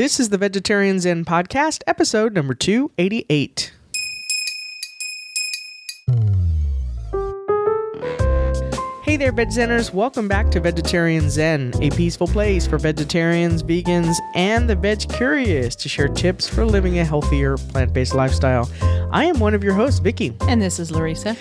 This is the Vegetarian Zen Podcast, episode number 288. Hey there, Veg Zeners. Welcome back to Vegetarian Zen, a peaceful place for vegetarians, vegans, and the veg curious to share tips for living a healthier plant based lifestyle. I am one of your hosts, Vicky. And this is Larissa.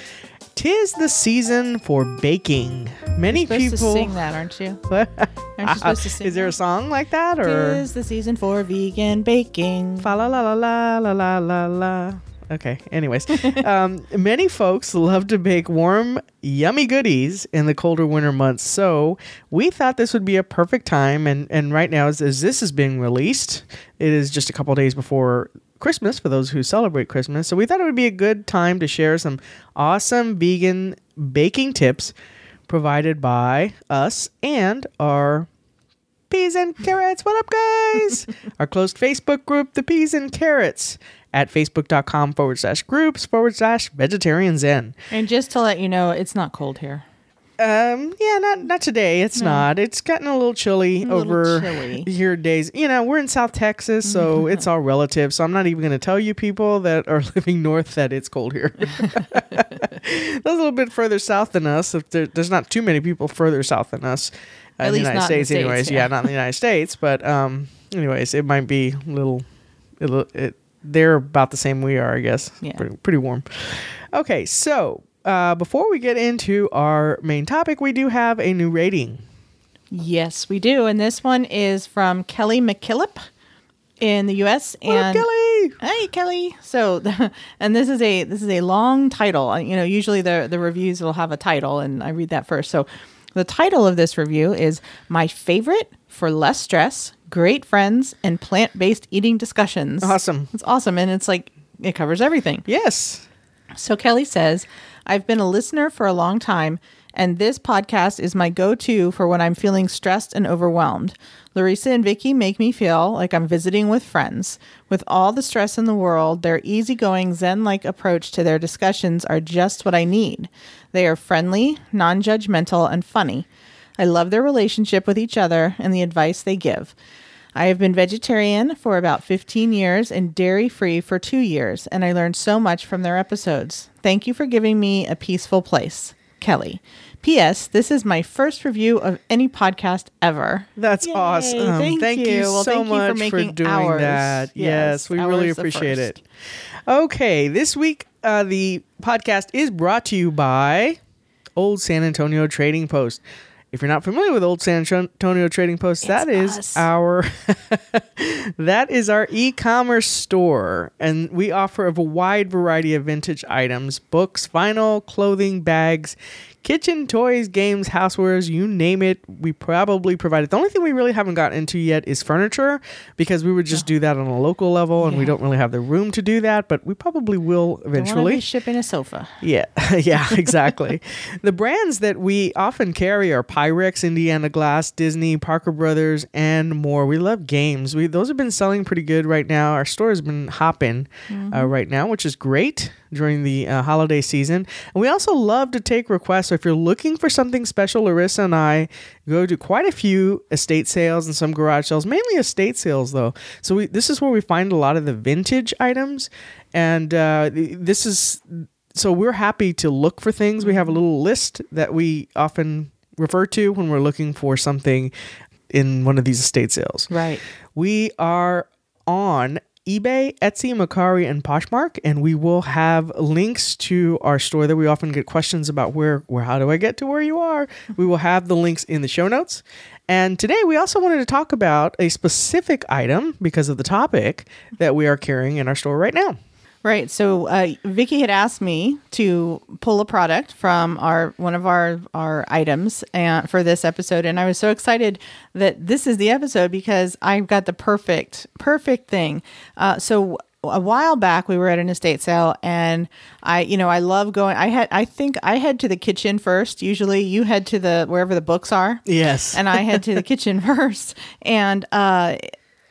Tis the season for baking. Many Supposed people. to sing that, aren't you? Aren't you supposed to sing? Is there a song like that, or Tis the season for vegan baking. fa la la la la la la la la? Okay. Anyways, um, many folks love to bake warm, yummy goodies in the colder winter months. So we thought this would be a perfect time. And and right now, as, as this is being released, it is just a couple days before Christmas for those who celebrate Christmas. So we thought it would be a good time to share some awesome vegan baking tips provided by us and our Peas and Carrots. What up, guys? Our closed Facebook group, The Peas and Carrots, at facebook.com forward slash groups forward slash vegetarian zen. And just to let you know, it's not cold here. Um, yeah, not not today. It's not. It's gotten a little chilly little over chilly. here days. You know, we're in South Texas, so it's all relative. So I'm not even going to tell you people that are living north that it's cold here. That's a little bit further south than us. If there, there's not too many people further south than us, uh, in the United the States, States, anyways. Yeah. yeah. not in the United States, but um, anyways, it might be a little, a little it, they're about the same we are, I guess. Yeah. Pretty, pretty warm. Okay, so uh, before we get into our main topic, we do have a new rating. Yes, we do. And this one is from Kelly McKillop in the U.S. And Kelly? Hey Kelly. So, and this is a this is a long title. Uh, You know, usually the the reviews will have a title, and I read that first. So, the title of this review is "My Favorite for Less Stress, Great Friends, and Plant Based Eating Discussions." Awesome. It's awesome, and it's like it covers everything. Yes. So Kelly says, I've been a listener for a long time, and this podcast is my go to for when I'm feeling stressed and overwhelmed. Larissa and Vicky make me feel like I'm visiting with friends. With all the stress in the world, their easygoing Zen like approach to their discussions are just what I need. They are friendly, non judgmental, and funny. I love their relationship with each other and the advice they give. I have been vegetarian for about 15 years and dairy free for two years, and I learned so much from their episodes. Thank you for giving me a peaceful place. Kelly. P.S. This is my first review of any podcast ever. That's Yay, awesome. thank you, you. Well, so thank you for much for, making doing ours. that. Yes, Yes, we really appreciate it. Okay, this week uh, the podcast is brought to you by Old San Antonio Trading Post. If you're not familiar with Old San Antonio Trading Post, that is us. our that is our e-commerce store, and we offer a wide variety of vintage items: books, vinyl, clothing, bags, kitchen toys, games, housewares, you name it. We probably provide it. The only thing we really haven't gotten into yet is furniture because we would just do that on a local level, and we don't really have the room to do that. But we probably will eventually. be shipping a sofa. Yeah, yeah, exactly. the brands that we often carry are Pyrex, Indiana Glass, Disney, Parker Brothers, and more. We love games. We those have been selling pretty good right now. Our store has been hopping uh, right now, which is great during the uh, holiday season. And we also love to take requests. So if you're looking for something special, Larissa and I go to quite a few estate sales and some garage sales, mainly estate sales though. So we, this is where we find a lot of the vintage items, and uh, this is so we're happy to look for things. We have a little list that we often refer to when we're looking for something in one of these estate sales. Right. We are on eBay, Etsy, Mercari, and Poshmark, and we will have links to our store that we often get questions about where, where, how do I get to where you are? We will have the links in the show notes. And today we also wanted to talk about a specific item because of the topic that we are carrying in our store right now. Right. So uh, Vicky had asked me to pull a product from our one of our our items and for this episode, and I was so excited that this is the episode because I've got the perfect perfect thing. Uh, so a while back we were at an estate sale and I you know I love going I had I think I head to the kitchen first usually you head to the wherever the books are Yes. and I head to the kitchen first. And uh,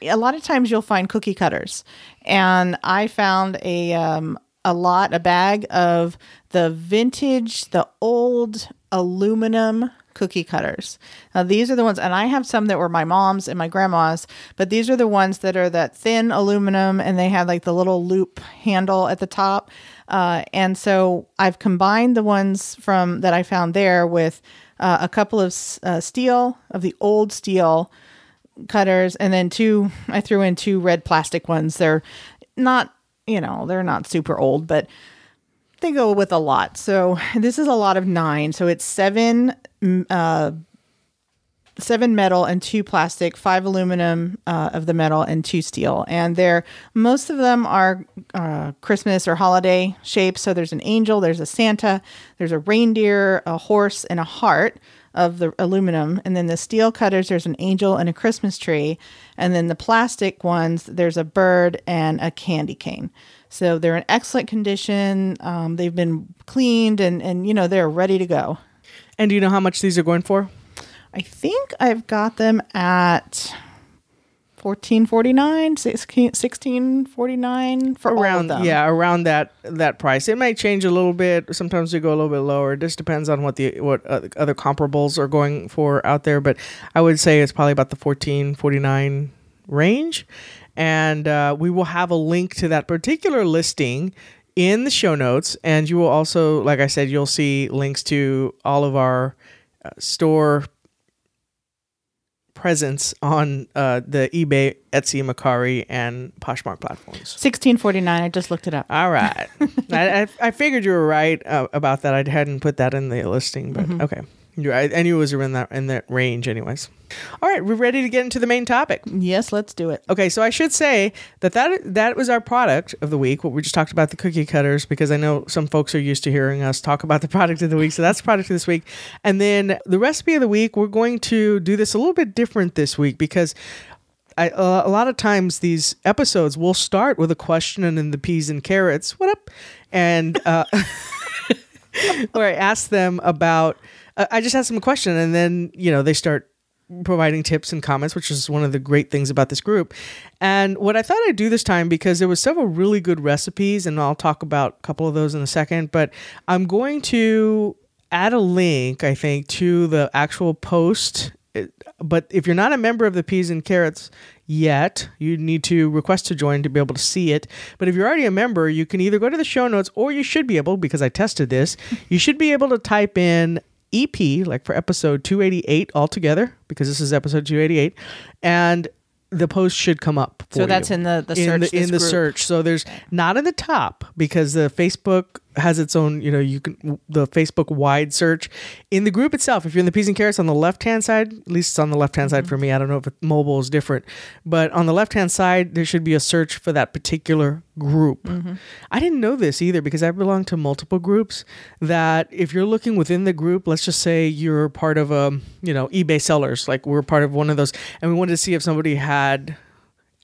a lot of times you'll find cookie cutters, and I found a um, a lot a bag of the vintage, the old aluminum cookie cutters. Now, these are the ones, and I have some that were my mom's and my grandma's, but these are the ones that are that thin aluminum and they have like the little loop handle at the top. Uh, and so I've combined the ones from that I found there with uh, a couple of uh, steel, of the old steel cutters, and then two, I threw in two red plastic ones. They're not, you know, they're not super old, but they go with a lot. So this is a lot of nine. So it's seven, mm, uh, seven metal and two plastic, five aluminum uh, of the metal and two steel. And they're most of them are uh, Christmas or holiday shapes. So there's an angel, there's a Santa, there's a reindeer, a horse, and a heart of the aluminum. And then the steel cutters, there's an angel and a Christmas tree. And then the plastic ones, there's a bird and a candy cane. So they're in excellent condition. Um, they've been cleaned and, and, you know, they're ready to go. And do you know how much these are going for? I think I've got them at fourteen forty nine, sixteen forty nine for around all of them. yeah around that that price. It might change a little bit. Sometimes they go a little bit lower. It just depends on what the what other comparables are going for out there. But I would say it's probably about the fourteen forty nine range. And uh, we will have a link to that particular listing in the show notes. And you will also, like I said, you'll see links to all of our uh, store presence on uh, the eBay, Etsy, Mercari, and Poshmark platforms. Sixteen forty nine. I just looked it up. All right, I, I, I, figured you were right uh, about that. I hadn't put that in the listing, but mm-hmm. okay. I, I knew it was in that in that range, anyways. All right, we're ready to get into the main topic. Yes, let's do it. Okay, so I should say that that that was our product of the week. What we just talked about the cookie cutters because I know some folks are used to hearing us talk about the product of the week. So that's the product of this week, and then the recipe of the week. We're going to do this a little bit different this week because I, uh, a lot of times these episodes will start with a question and then the peas and carrots. What up? And uh, where I ask them about I just ask them a question, and then you know they start providing tips and comments, which is one of the great things about this group. And what I thought I'd do this time because there was several really good recipes, and I'll talk about a couple of those in a second. But I'm going to add a link, I think, to the actual post. But if you're not a member of the Peas and Carrots yet, you need to request to join to be able to see it. But if you're already a member, you can either go to the show notes or you should be able, because I tested this, you should be able to type in EP, like for episode 288 altogether, because this is episode 288, and the post should come up. so that's you. in the the search in the, in the search. So there's not in the top because the Facebook has its own, you know, you can the Facebook wide search in the group itself. If you're in the peas and carrots on the left hand side, at least it's on the left hand mm-hmm. side for me. I don't know if mobile is different, but on the left hand side there should be a search for that particular group. Mm-hmm. I didn't know this either because I belong to multiple groups. That if you're looking within the group, let's just say you're part of a, you know, eBay sellers, like we're part of one of those, and we wanted to see if somebody had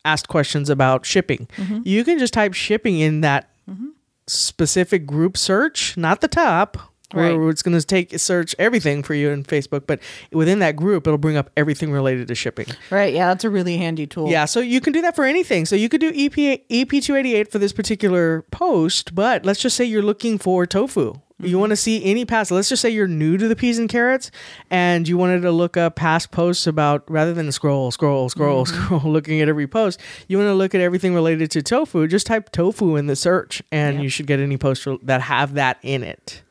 asked questions about shipping. Mm-hmm. You can just type shipping in that mm-hmm specific group search, not the top, right. where it's going to take search everything for you in Facebook, but within that group, it'll bring up everything related to shipping. Right. Yeah, that's a really handy tool. Yeah, so you can do that for anything. So you could do EP EP two eighty eight for this particular post, but let's just say you're looking for tofu Mm-hmm. You want to see any past, let's just say you're new to the peas and carrots and you wanted to look up past posts about, rather than scroll, scroll, scroll, mm-hmm. scroll, looking at every post, you want to look at everything related to tofu, just type tofu in the search and yep. you should get any posts that have that in it.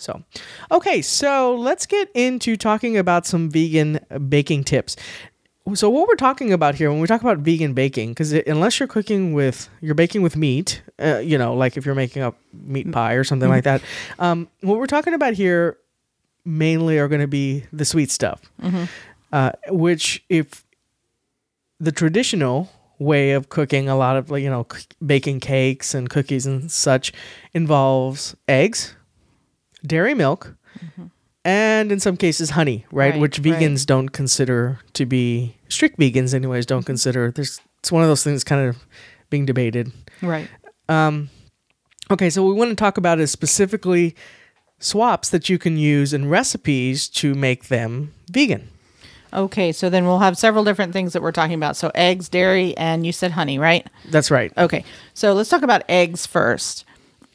So, okay, so let's get into talking about some vegan baking tips so what we're talking about here when we talk about vegan baking because unless you're cooking with you're baking with meat uh, you know like if you're making a meat mm. pie or something mm-hmm. like that um, what we're talking about here mainly are going to be the sweet stuff mm-hmm. uh, which if the traditional way of cooking a lot of you know baking cakes and cookies and such involves eggs dairy milk mm-hmm and in some cases honey, right? right Which vegans right. don't consider to be strict vegans, anyways. Don't consider. There's it's one of those things kind of being debated, right? Um, okay, so we want to talk about is specifically swaps that you can use in recipes to make them vegan. Okay, so then we'll have several different things that we're talking about. So eggs, dairy, and you said honey, right? That's right. Okay, so let's talk about eggs first.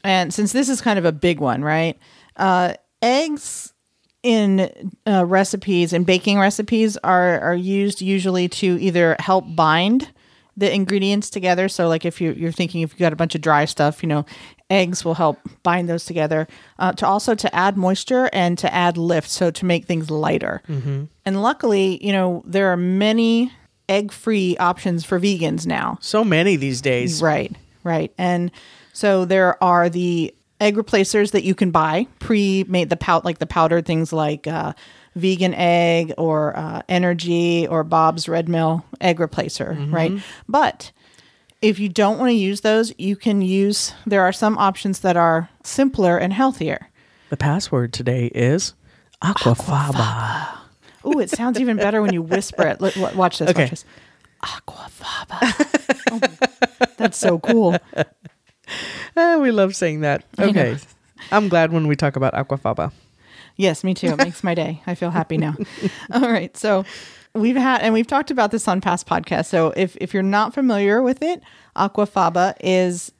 And since this is kind of a big one, right? Uh, eggs in uh, recipes and baking recipes are are used usually to either help bind the ingredients together. So, like if you, you're thinking if you got a bunch of dry stuff, you know, eggs will help bind those together. Uh, to also to add moisture and to add lift, so to make things lighter. And luckily, you know, there are many egg-free options for vegans now. So many these days. Right, right. And so there are the egg replacers that you can buy pre-made the pout like the powdered things like uh, vegan egg or uh, Ener-G or Bob's Red Mill egg replacer, right? But if you don't want to use those, you can use. There are some options that are simpler and healthier. The password today is aquafaba. Ooh, it sounds even better when you whisper it. Look, watch this. Okay. Watch this. Aquafaba. oh, that's so cool. Eh, we love saying that. Okay. I'm glad when we talk about aquafaba. Yes, me too. It makes my day. I feel happy now. All right. So we've had, and we've talked about this on past podcasts. So if, if you're not familiar with it, aquafaba is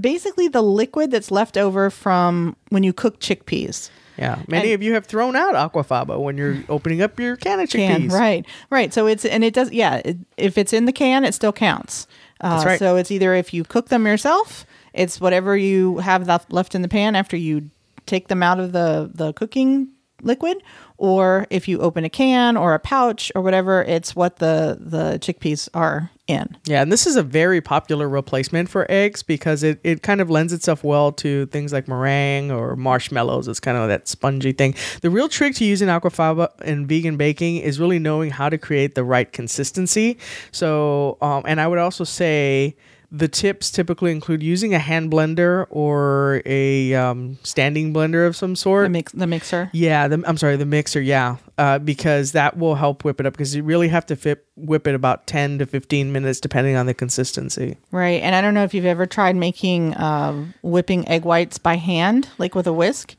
basically the liquid that's left over from when you cook chickpeas. Yeah. Many And- of you have thrown out aquafaba when you're opening up your can of Can, chickpeas. right, right. So it's, and it does, yeah, it, if it's in the can, it still counts. Uh, That's right. So it's either if you cook them yourself, it's whatever you have left in the pan after you take them out of the, the cooking liquid, or if you open a can or a pouch or whatever, it's what the, the chickpeas are in. Yeah, and this is a very popular replacement for eggs because it, it kind of lends itself well to things like meringue or marshmallows. It's kind of that spongy thing. The real trick to using aquafaba in vegan baking is really knowing how to create the right consistency. So, um, and I would also say the tips typically include using a hand blender or a um, standing blender of some sort. The mix, the mixer. Yeah, the, I'm sorry, the mixer. Yeah, uh, because that will help whip it up. Because you really have to fit, whip it about 10 to 15 minutes, depending on the consistency. Right. And I don't know if you've ever tried making um, whipping egg whites by hand, like with a whisk.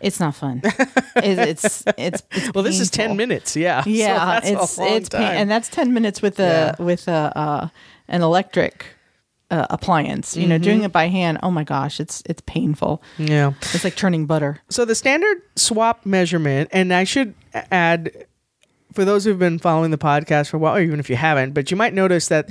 It's not fun. It's, it's it's Well, this is 10 minutes. Yeah, So Yeah, that's it's it's pain- and that's ten minutes with a Yeah. with a uh, an electric uh, appliance. You know, Mm-hmm. doing it by hand. Oh my gosh, it's it's painful. yeah. It's like churning butter. So the standard swap measurement, and I should add for those who've been following the podcast for a while, or even if you haven't, but you might notice that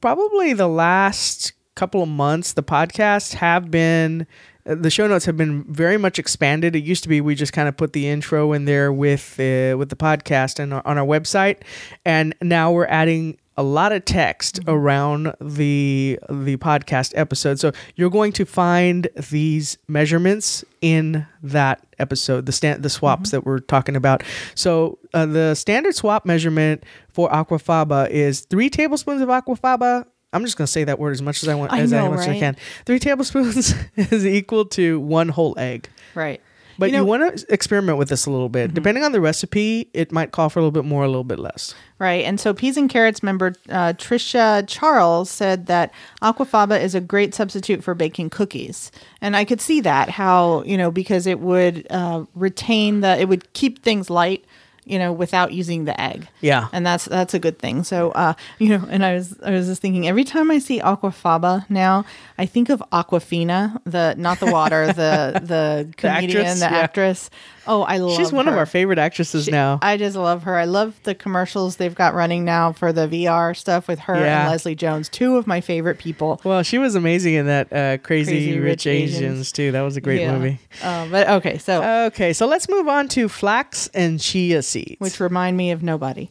probably the last couple of months, the podcasts have been. uh, The show notes have been very much expanded. It used to be we just kind of put the intro in there with uh, with the podcast and on our website, and now we're adding a lot of text around the the podcast episode. So you're going to find these measurements in that episode, the stand, the swaps that we're talking about. So uh, the standard swap measurement for aquafaba is three tablespoons of aquafaba. I'm just going to say that word as much as I want I as I know, much as I can. Three tablespoons is equal to one whole egg. Right. But you, know- Mm-hmm. want to experiment with this a little bit. Depending on the recipe, it might call for a little bit more, a little bit less. Right. And so Peas and Carrots member uh, Trisha Charles said that aquafaba is a great substitute for baking cookies. And I could see that how, you know, because it would uh, retain the, it would keep things light, you know, without using the egg. Yeah. And that's that's a good thing. So uh, you know, and I was I was just thinking every time I see aquafaba now, I think of Awkwafina, the not the water, the the comedian, actress, the yeah. actress. Oh, I love She's one of our favorite actresses now. I just love her. I love the commercials they've got running now for the VR stuff with her Yeah. and Leslie Jones, two of my favorite people. Well, she was amazing in that uh, Crazy, Crazy Rich, Rich Asians. Asians. too. That was a great Yeah. movie. Uh, but okay, so Okay, so let's move on to flax and chia seeds. which remind me of nobody.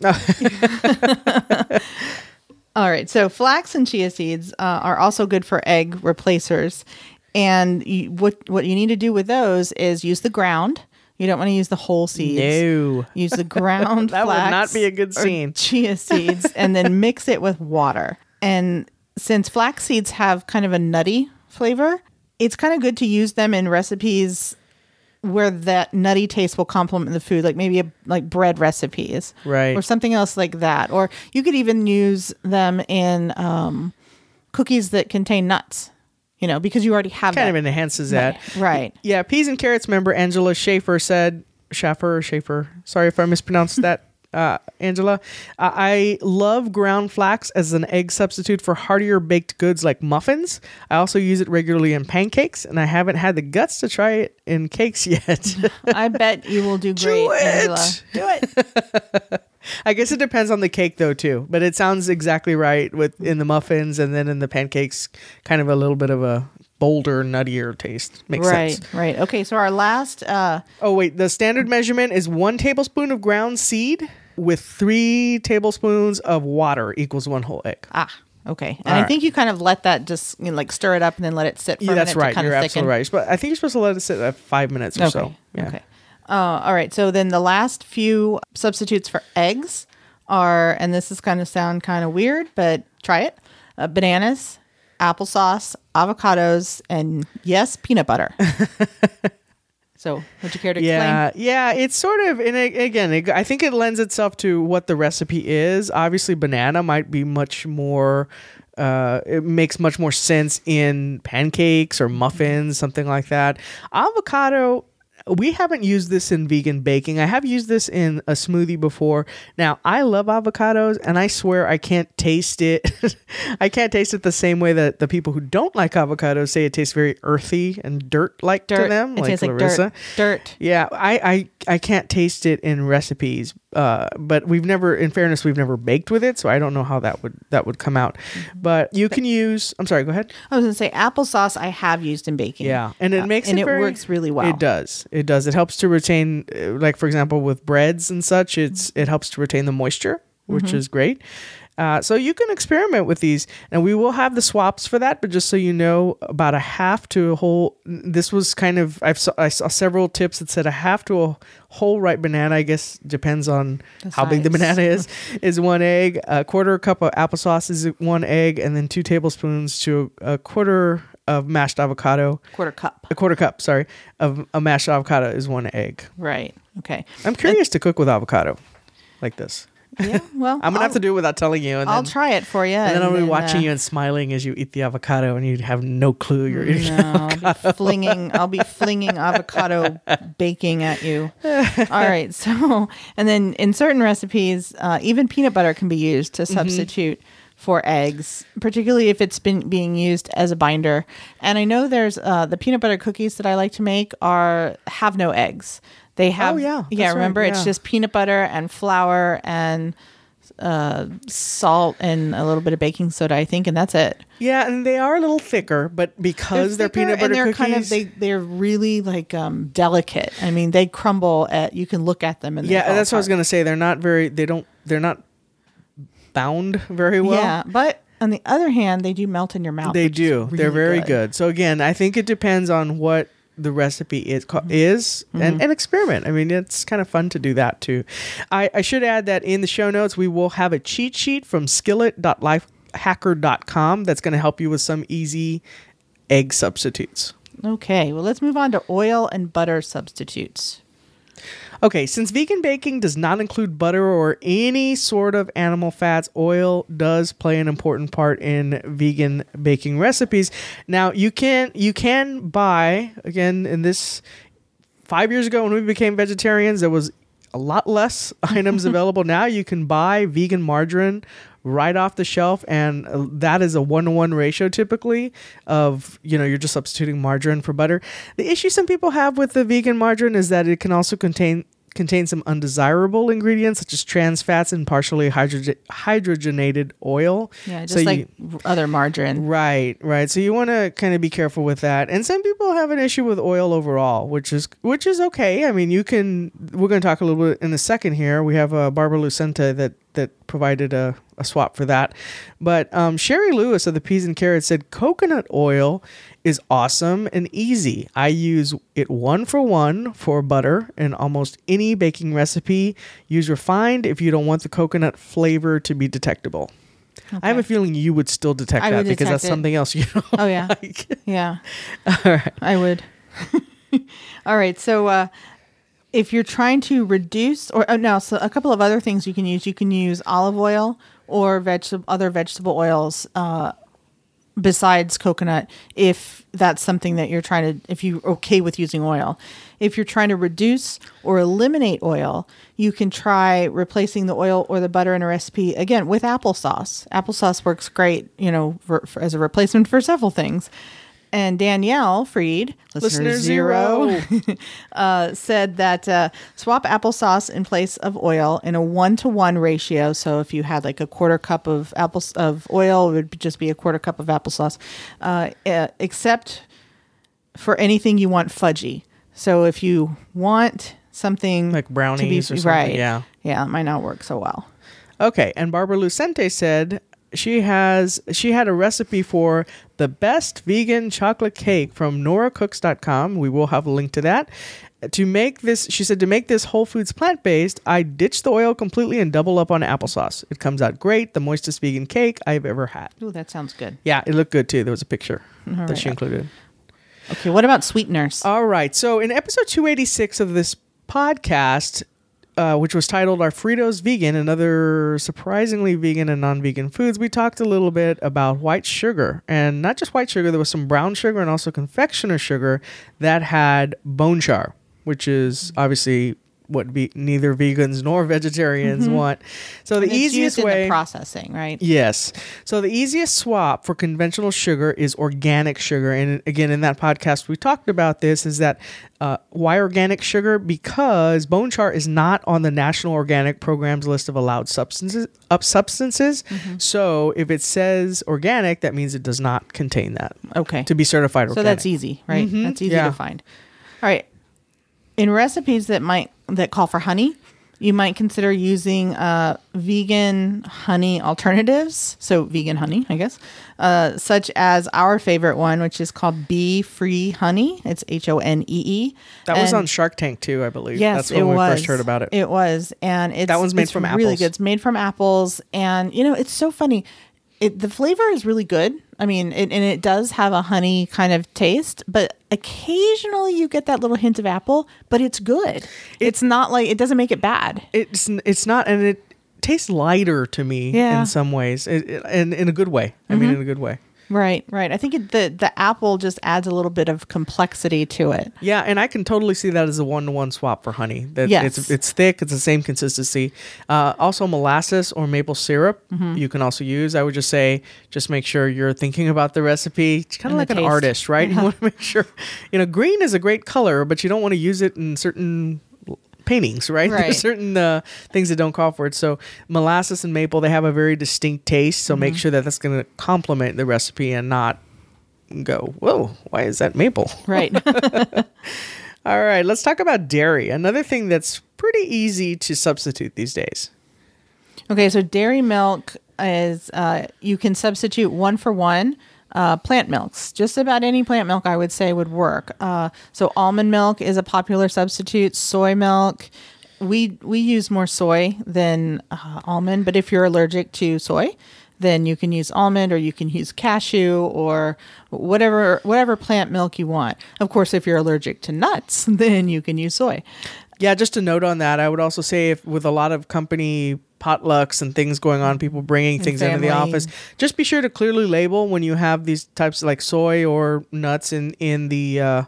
All right, so flax and chia seeds uh, are also good for egg replacers, and you, what what you need to do with those is use the ground. You don't want to use the whole seeds. no. Use the ground. That would not be a good scene. Chia seeds, and then mix it with water. And since flax seeds have kind of a nutty flavor, it's kind of good to use them in recipes where that nutty taste will complement the food, like maybe a, like bread recipes, Right. or something else like that. Or you could even use them in um, cookies that contain nuts. You know, because you already have Kind that. of enhances that. right. Yeah, Peas and Carrots member Angela Schaefer said, Schaffer or Schaefer, sorry if I mispronounced that uh, Angela. Uh, I love ground flax as an egg substitute for heartier baked goods like muffins. I also use it regularly in pancakes, and I haven't had the guts to try it in cakes yet. I bet you will do great, Do it! Angela. Do it. I guess it depends on the cake though too, but it sounds exactly right with in the muffins and then in the pancakes, kind of a little bit of a bolder, nuttier taste. Makes right, sense. right. right. Okay, so our last uh Oh wait, the standard measurement is one tablespoon of ground seed with three tablespoons of water equals one whole egg. ah, okay. And All I right. think you kind of let that just you know, like stir it up and then let it sit for Yeah, a that's minute right. kind You're of absolutely right. But I think you're supposed to let it sit at five minutes or Okay. so. Yeah. Okay. Uh, all right. So then the last few substitutes for eggs are, and this is going to sound kind of weird, but try it: uh, bananas, applesauce, avocados, and yes, peanut butter. so, would you care to explain? Yeah, yeah, it's sort of, and it, again, it, I think it lends itself to what the recipe is. Obviously, banana might be much more. Uh, it makes much more sense in pancakes or muffins, something like that. Avocado, we haven't used this in vegan baking. I have used this in a smoothie before. Now, I love avocados, and I swear I can't taste it. I can't taste it the same way that the people who don't like avocados say it tastes very earthy and Dirt. to them, it like tastes like dirt. Dirt. Yeah, I, I I can't taste it in recipes, uh, but we've never, in fairness, we've never baked with it, so I don't know how that would that would come out. Mm-hmm. But you can use. I'm sorry. Go ahead. I was going to say applesauce. I have used in baking. Yeah, and it Uh, makes and it very- works really well. It does. It does. It helps to retain, uh, like for example, with breads and such. It's it helps to retain the moisture, which Mm-hmm. is great. Uh, so you can experiment with these, and we will have the swaps for that. But just so you know, about a half to a whole. This was kind of I've saw, I saw several tips that said a half to a whole ripe banana. I guess depends on The how big the banana is. Is one egg. A quarter cup of applesauce is one egg, and then two tablespoons to a quarter of mashed avocado. Quarter cup. A quarter cup, sorry, of a mashed avocado is one egg. Right. Okay. I'm curious to cook with avocado like this. Yeah. Well, I'm gonna have to do it without telling you, and I'll then, try it for you. and then I'll be then, watching uh, you and smiling as you eat the avocado, and you have no clue you're eating. No, I'll be flinging. I'll be flinging avocado baking at you. All right. So, and then in certain recipes, uh, even peanut butter can be used Mm-hmm. to substitute for eggs, particularly if it's been being used as a binder. And I know there's uh, the peanut butter cookies that I like to make are have no eggs. They have. Oh, yeah, Yeah. that's right, Remember, it's just peanut butter and flour and uh, salt and a little bit of baking soda, I think, and that's it. Yeah, and they are a little thicker, but because they're, thicker peanut butter and they're cookies, kind of they they're really like um delicate. I mean, they crumble at you can look at them and yeah, that's what I was gonna say. They're not very. They don't. They're not bound very well. yeah, but on the other hand, they do melt in your mouth. They do. They're really very good. So again, I think it depends on what the recipe is co- mm-hmm. is and, mm-hmm. and experiment. I mean, it's kind of fun to do that too. I, I should add that in the show notes we will have a cheat sheet from skillet.lifehacker.com that's going to help you with some easy egg substitutes. Okay, well, let's move on to oil and butter substitutes. Okay, since vegan baking does not include butter or any sort of animal fats, oil does play an important part in vegan baking recipes. Now, you can you can buy again in this 5 years ago when we became vegetarians there was a lot less items available. Now you can buy vegan margarine right off the shelf and uh, that is a 1 to 1 ratio typically of you know you're just substituting margarine for butter. The issue some people have with the vegan margarine is that it can also contain contain some undesirable ingredients such as trans fats and partially hydrogen- hydrogenated oil. Yeah, just So like you- other margarine. Right, right. So you want to kind of be careful with that. And some people have an issue with oil overall, which is which is okay. I mean, you can. We're going to talk a little bit in a second here. We have uh, Barbara Lucenta that that provided a, a swap for that. But um, Sherry Lewis of the Peas and Carrots said coconut oil is awesome and easy. I use it one for one for butter in almost any baking recipe. Use refined if you don't want the coconut flavor to be detectable. I have a feeling you would still detect I that because detect that's it. something else you don't Oh yeah, like. yeah. All right. I would. All right. So uh, if you're trying to reduce, or oh, no, so a couple of other things you can use. You can use olive oil or vegetable other vegetable oils. Uh, besides coconut if that's something that you're trying to if you're okay with using oil if you're trying to reduce or eliminate oil you can try replacing the oil or the butter in a recipe again with applesauce applesauce works great you know for, for, as a replacement for several things and Danielle Freed, listener, Listener zero, zero. uh, said that uh, swap applesauce in place of oil in a one to one ratio. So if you had like a quarter cup of apple of oil, it would just be a quarter cup of applesauce, uh, uh, except for anything you want fudgy. So if you want something Like brownies to or something, right, yeah. yeah, it might not work so well. Okay, and Barbara Lucente said she has she had a recipe for the best vegan chocolate cake from noracooks.com. We will have a link to that. To make this, she said to make this whole foods plant based, I ditch the oil completely and double up on applesauce. It comes out great, the moistest vegan cake I've ever had. Ooh, that sounds good. Yeah, it looked good too. There was a picture that right. she included. Okay, what about sweeteners? All right. So in episode 286 of this podcast, uh, which was titled Our Fritos Vegan and Other Surprisingly Vegan and Non Vegan Foods, we talked a little bit about white sugar. And not just white sugar, there was some brown sugar and also confectioner sugar that had bone char, which is obviously what ve- neither vegans nor vegetarians want. So the easiest way. the processing, right? Yes. So the easiest swap for conventional sugar is organic sugar. And again, in that podcast, we talked about this is that uh, why organic sugar? Because bone char is not on the National Organic Program's list of allowed substances. Up substances. So if it says organic, that means it does not contain that Okay. to be certified So that's easy, right? Mhm, That's easy yeah. to find. All right. In recipes that might that call for honey, you might consider using uh, vegan honey alternatives. So vegan honey, I guess, uh, such as our favorite one, which is called Bee Free Honee. It's H O N E E. That was on Shark Tank too, I believe. Yes, that's when it we was. first heard about it. It was, and it's That one's made it's from really apples. good. It's made from apples, and you know it's so funny. It the flavor is really good. I mean, it, and it does have a honey kind of taste, but occasionally you get that little hint of apple. But it's good. it's not like it doesn't make it bad. It's it's not, and it tastes lighter to me Yeah. Mm-hmm. in some ways, it, it- and in a good way. I mean, in a good way. Right, right. I think it, the the apple just adds a little bit of complexity to it. Yeah, and I can totally see that as a one-to-one swap for honey. That Yes. it's it's thick, it's the same consistency. Uh, also, molasses or maple syrup Mm-hmm. you can also use. I would just say, just make sure you're thinking about the recipe, It's kind of like an artist, right? You want to make sure, you know, green is a great color, but you don't want to use it in certain paintings, right? Right. There's certain uh, things that don't call for it. So molasses and maple, they have a very distinct taste. So Mm-hmm. make sure that that's going to complement the recipe and not go, whoa, why is that maple? Right. All right, let's talk about dairy. Another thing that's pretty easy to substitute these days. Okay, so dairy milk is uh, you can substitute one for one. Uh, plant milks, just about any plant milk, I would say would work. Uh, so almond milk is a popular substitute. Soy milk, we we use more soy than uh, almond, but if you're allergic to soy, then you can use almond or you can use cashew or whatever whatever plant milk you want. Of course, if you're allergic to nuts, then you can use soy. Yeah, just a note on that. I would also say if with a lot of company potlucks and things going on, people bringing things into the office, just be sure to clearly label when you have these types like soy or nuts in in the uh,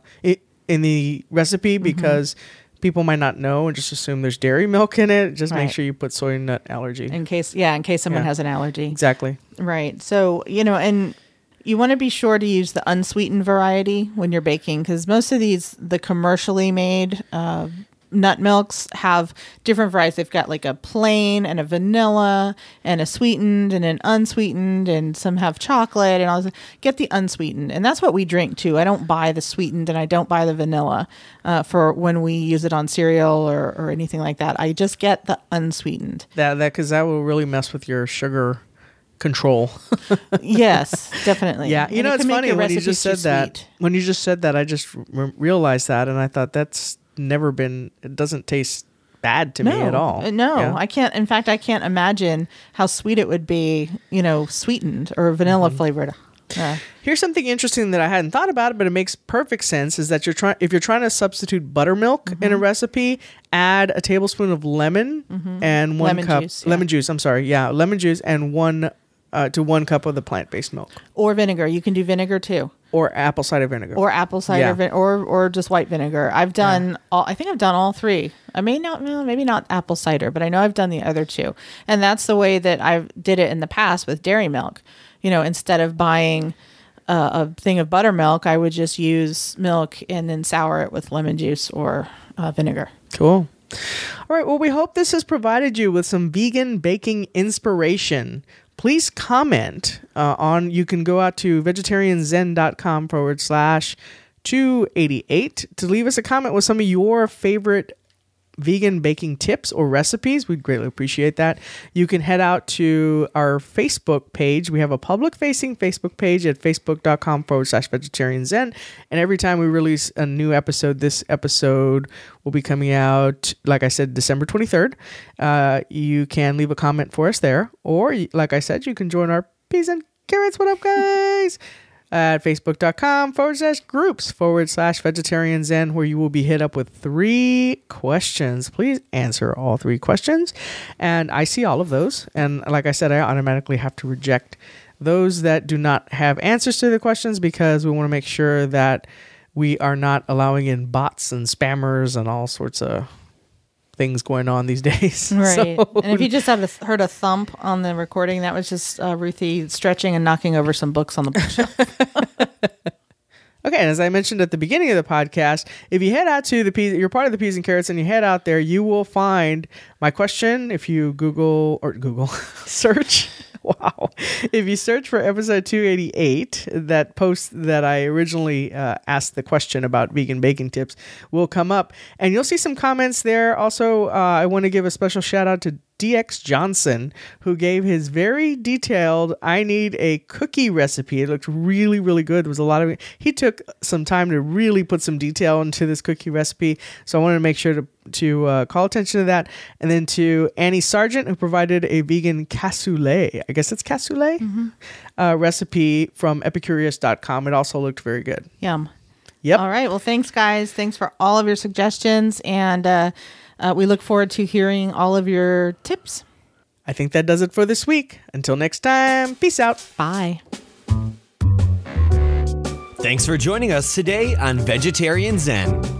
in the recipe Mm-hmm. because people might not know and just assume there's dairy milk in it. Just make sure you put soy nut allergy. In case, yeah, in case someone Yeah. has an allergy. exactly. Right. So, you know, and you want to be sure to use the unsweetened variety when you're baking because most of these, the commercially made uh, nut milks, have different varieties. They've got like a plain and a vanilla and a sweetened and an unsweetened, and some have chocolate and all this. Get the unsweetened. And that's what we drink too. I don't buy the sweetened and I don't buy the vanilla uh, for when we use it on cereal or, or anything like that. I just get the unsweetened. That that because that will really mess with your sugar control. yes, definitely. Yeah, you And know it it's funny when you just said that. When you just said that, I just re- realized that, and I thought that's never been. It doesn't taste bad to me at all. Uh, No, Yeah. I can't. In fact, I can't imagine how sweet it would be, you know, sweetened or vanilla Mm-hmm. flavored. Uh, Here's something interesting that I hadn't thought about, but it makes perfect sense. Is that you're trying if you're trying to substitute buttermilk in a Mm-hmm. recipe, add a tablespoon of lemon and one Lemon cup juice, yeah. lemon juice. I'm sorry, yeah, lemon juice and one uh, to one cup of the plant based milk Or vinegar. You can do vinegar too. or apple cider vinegar. Or apple cider Yeah. vin- or or just white vinegar. I've done all I think I've done all three. I may not well, maybe not apple cider, but I know I've done the other two. And that's the way that I did it in the past with dairy milk. You know, instead of buying uh, a thing of buttermilk, I would just use milk and then sour it with lemon juice or uh, vinegar. Cool. All right. Well, we hope this has provided you with some vegan baking inspiration. Please comment uh, on, you can go out to vegetarianzen.com forward slash 288 to leave us a comment with some of your favorite vegan baking tips or recipes. We'd greatly appreciate that. You can head out to our Facebook page. We have a public facing Facebook page at facebook.com forward slash vegetarian zen. And every time we release a new episode, this episode will be coming out, like I said, December 23rd. Uh, you can leave a comment for us there. Or, like I said, you can join our peas and carrots. What up, guys? At facebook.com forward slash groups forward slash vegetarian zen where you will be hit up with three questions. Please answer all three questions. And i see all of those. And like i said i automatically have to reject those that do not have answers to the questions because we want to make sure that we are not allowing in bots and spammers and all sorts of things going on these days Right. So- and if you just had a, heard a thump on the recording, that was just uh, Ruthie stretching and knocking over some books on the bookshelf. Okay, and as I mentioned at the beginning of the podcast, if you head out to the peas, you're part of the peas and carrots, and you head out there, you will find my question. If you Google or Google search, wow, if you search for episode 288, that post that I originally uh, asked the question about vegan baking tips will come up, and you'll see some comments there. Also, uh, I want to give a special shout out to DX Johnson, who gave his very detailed I need a cookie recipe. It looked really, really good. There was a lot of he took some time to really put some detail into this cookie recipe. So I wanted to make sure to to uh, call attention to that. And then to Annie Sargent, who provided a vegan cassoulet. I guess it's cassoulet uh, recipe from epicurious.com. It also looked very good. Yum. Yep. All right. Well, thanks, guys. Thanks for all of your suggestions. And uh, uh, we look forward to hearing all of your tips. I think that does it for this week. Until next time, peace out. Bye. Thanks for joining us today on Vegetarian Zen.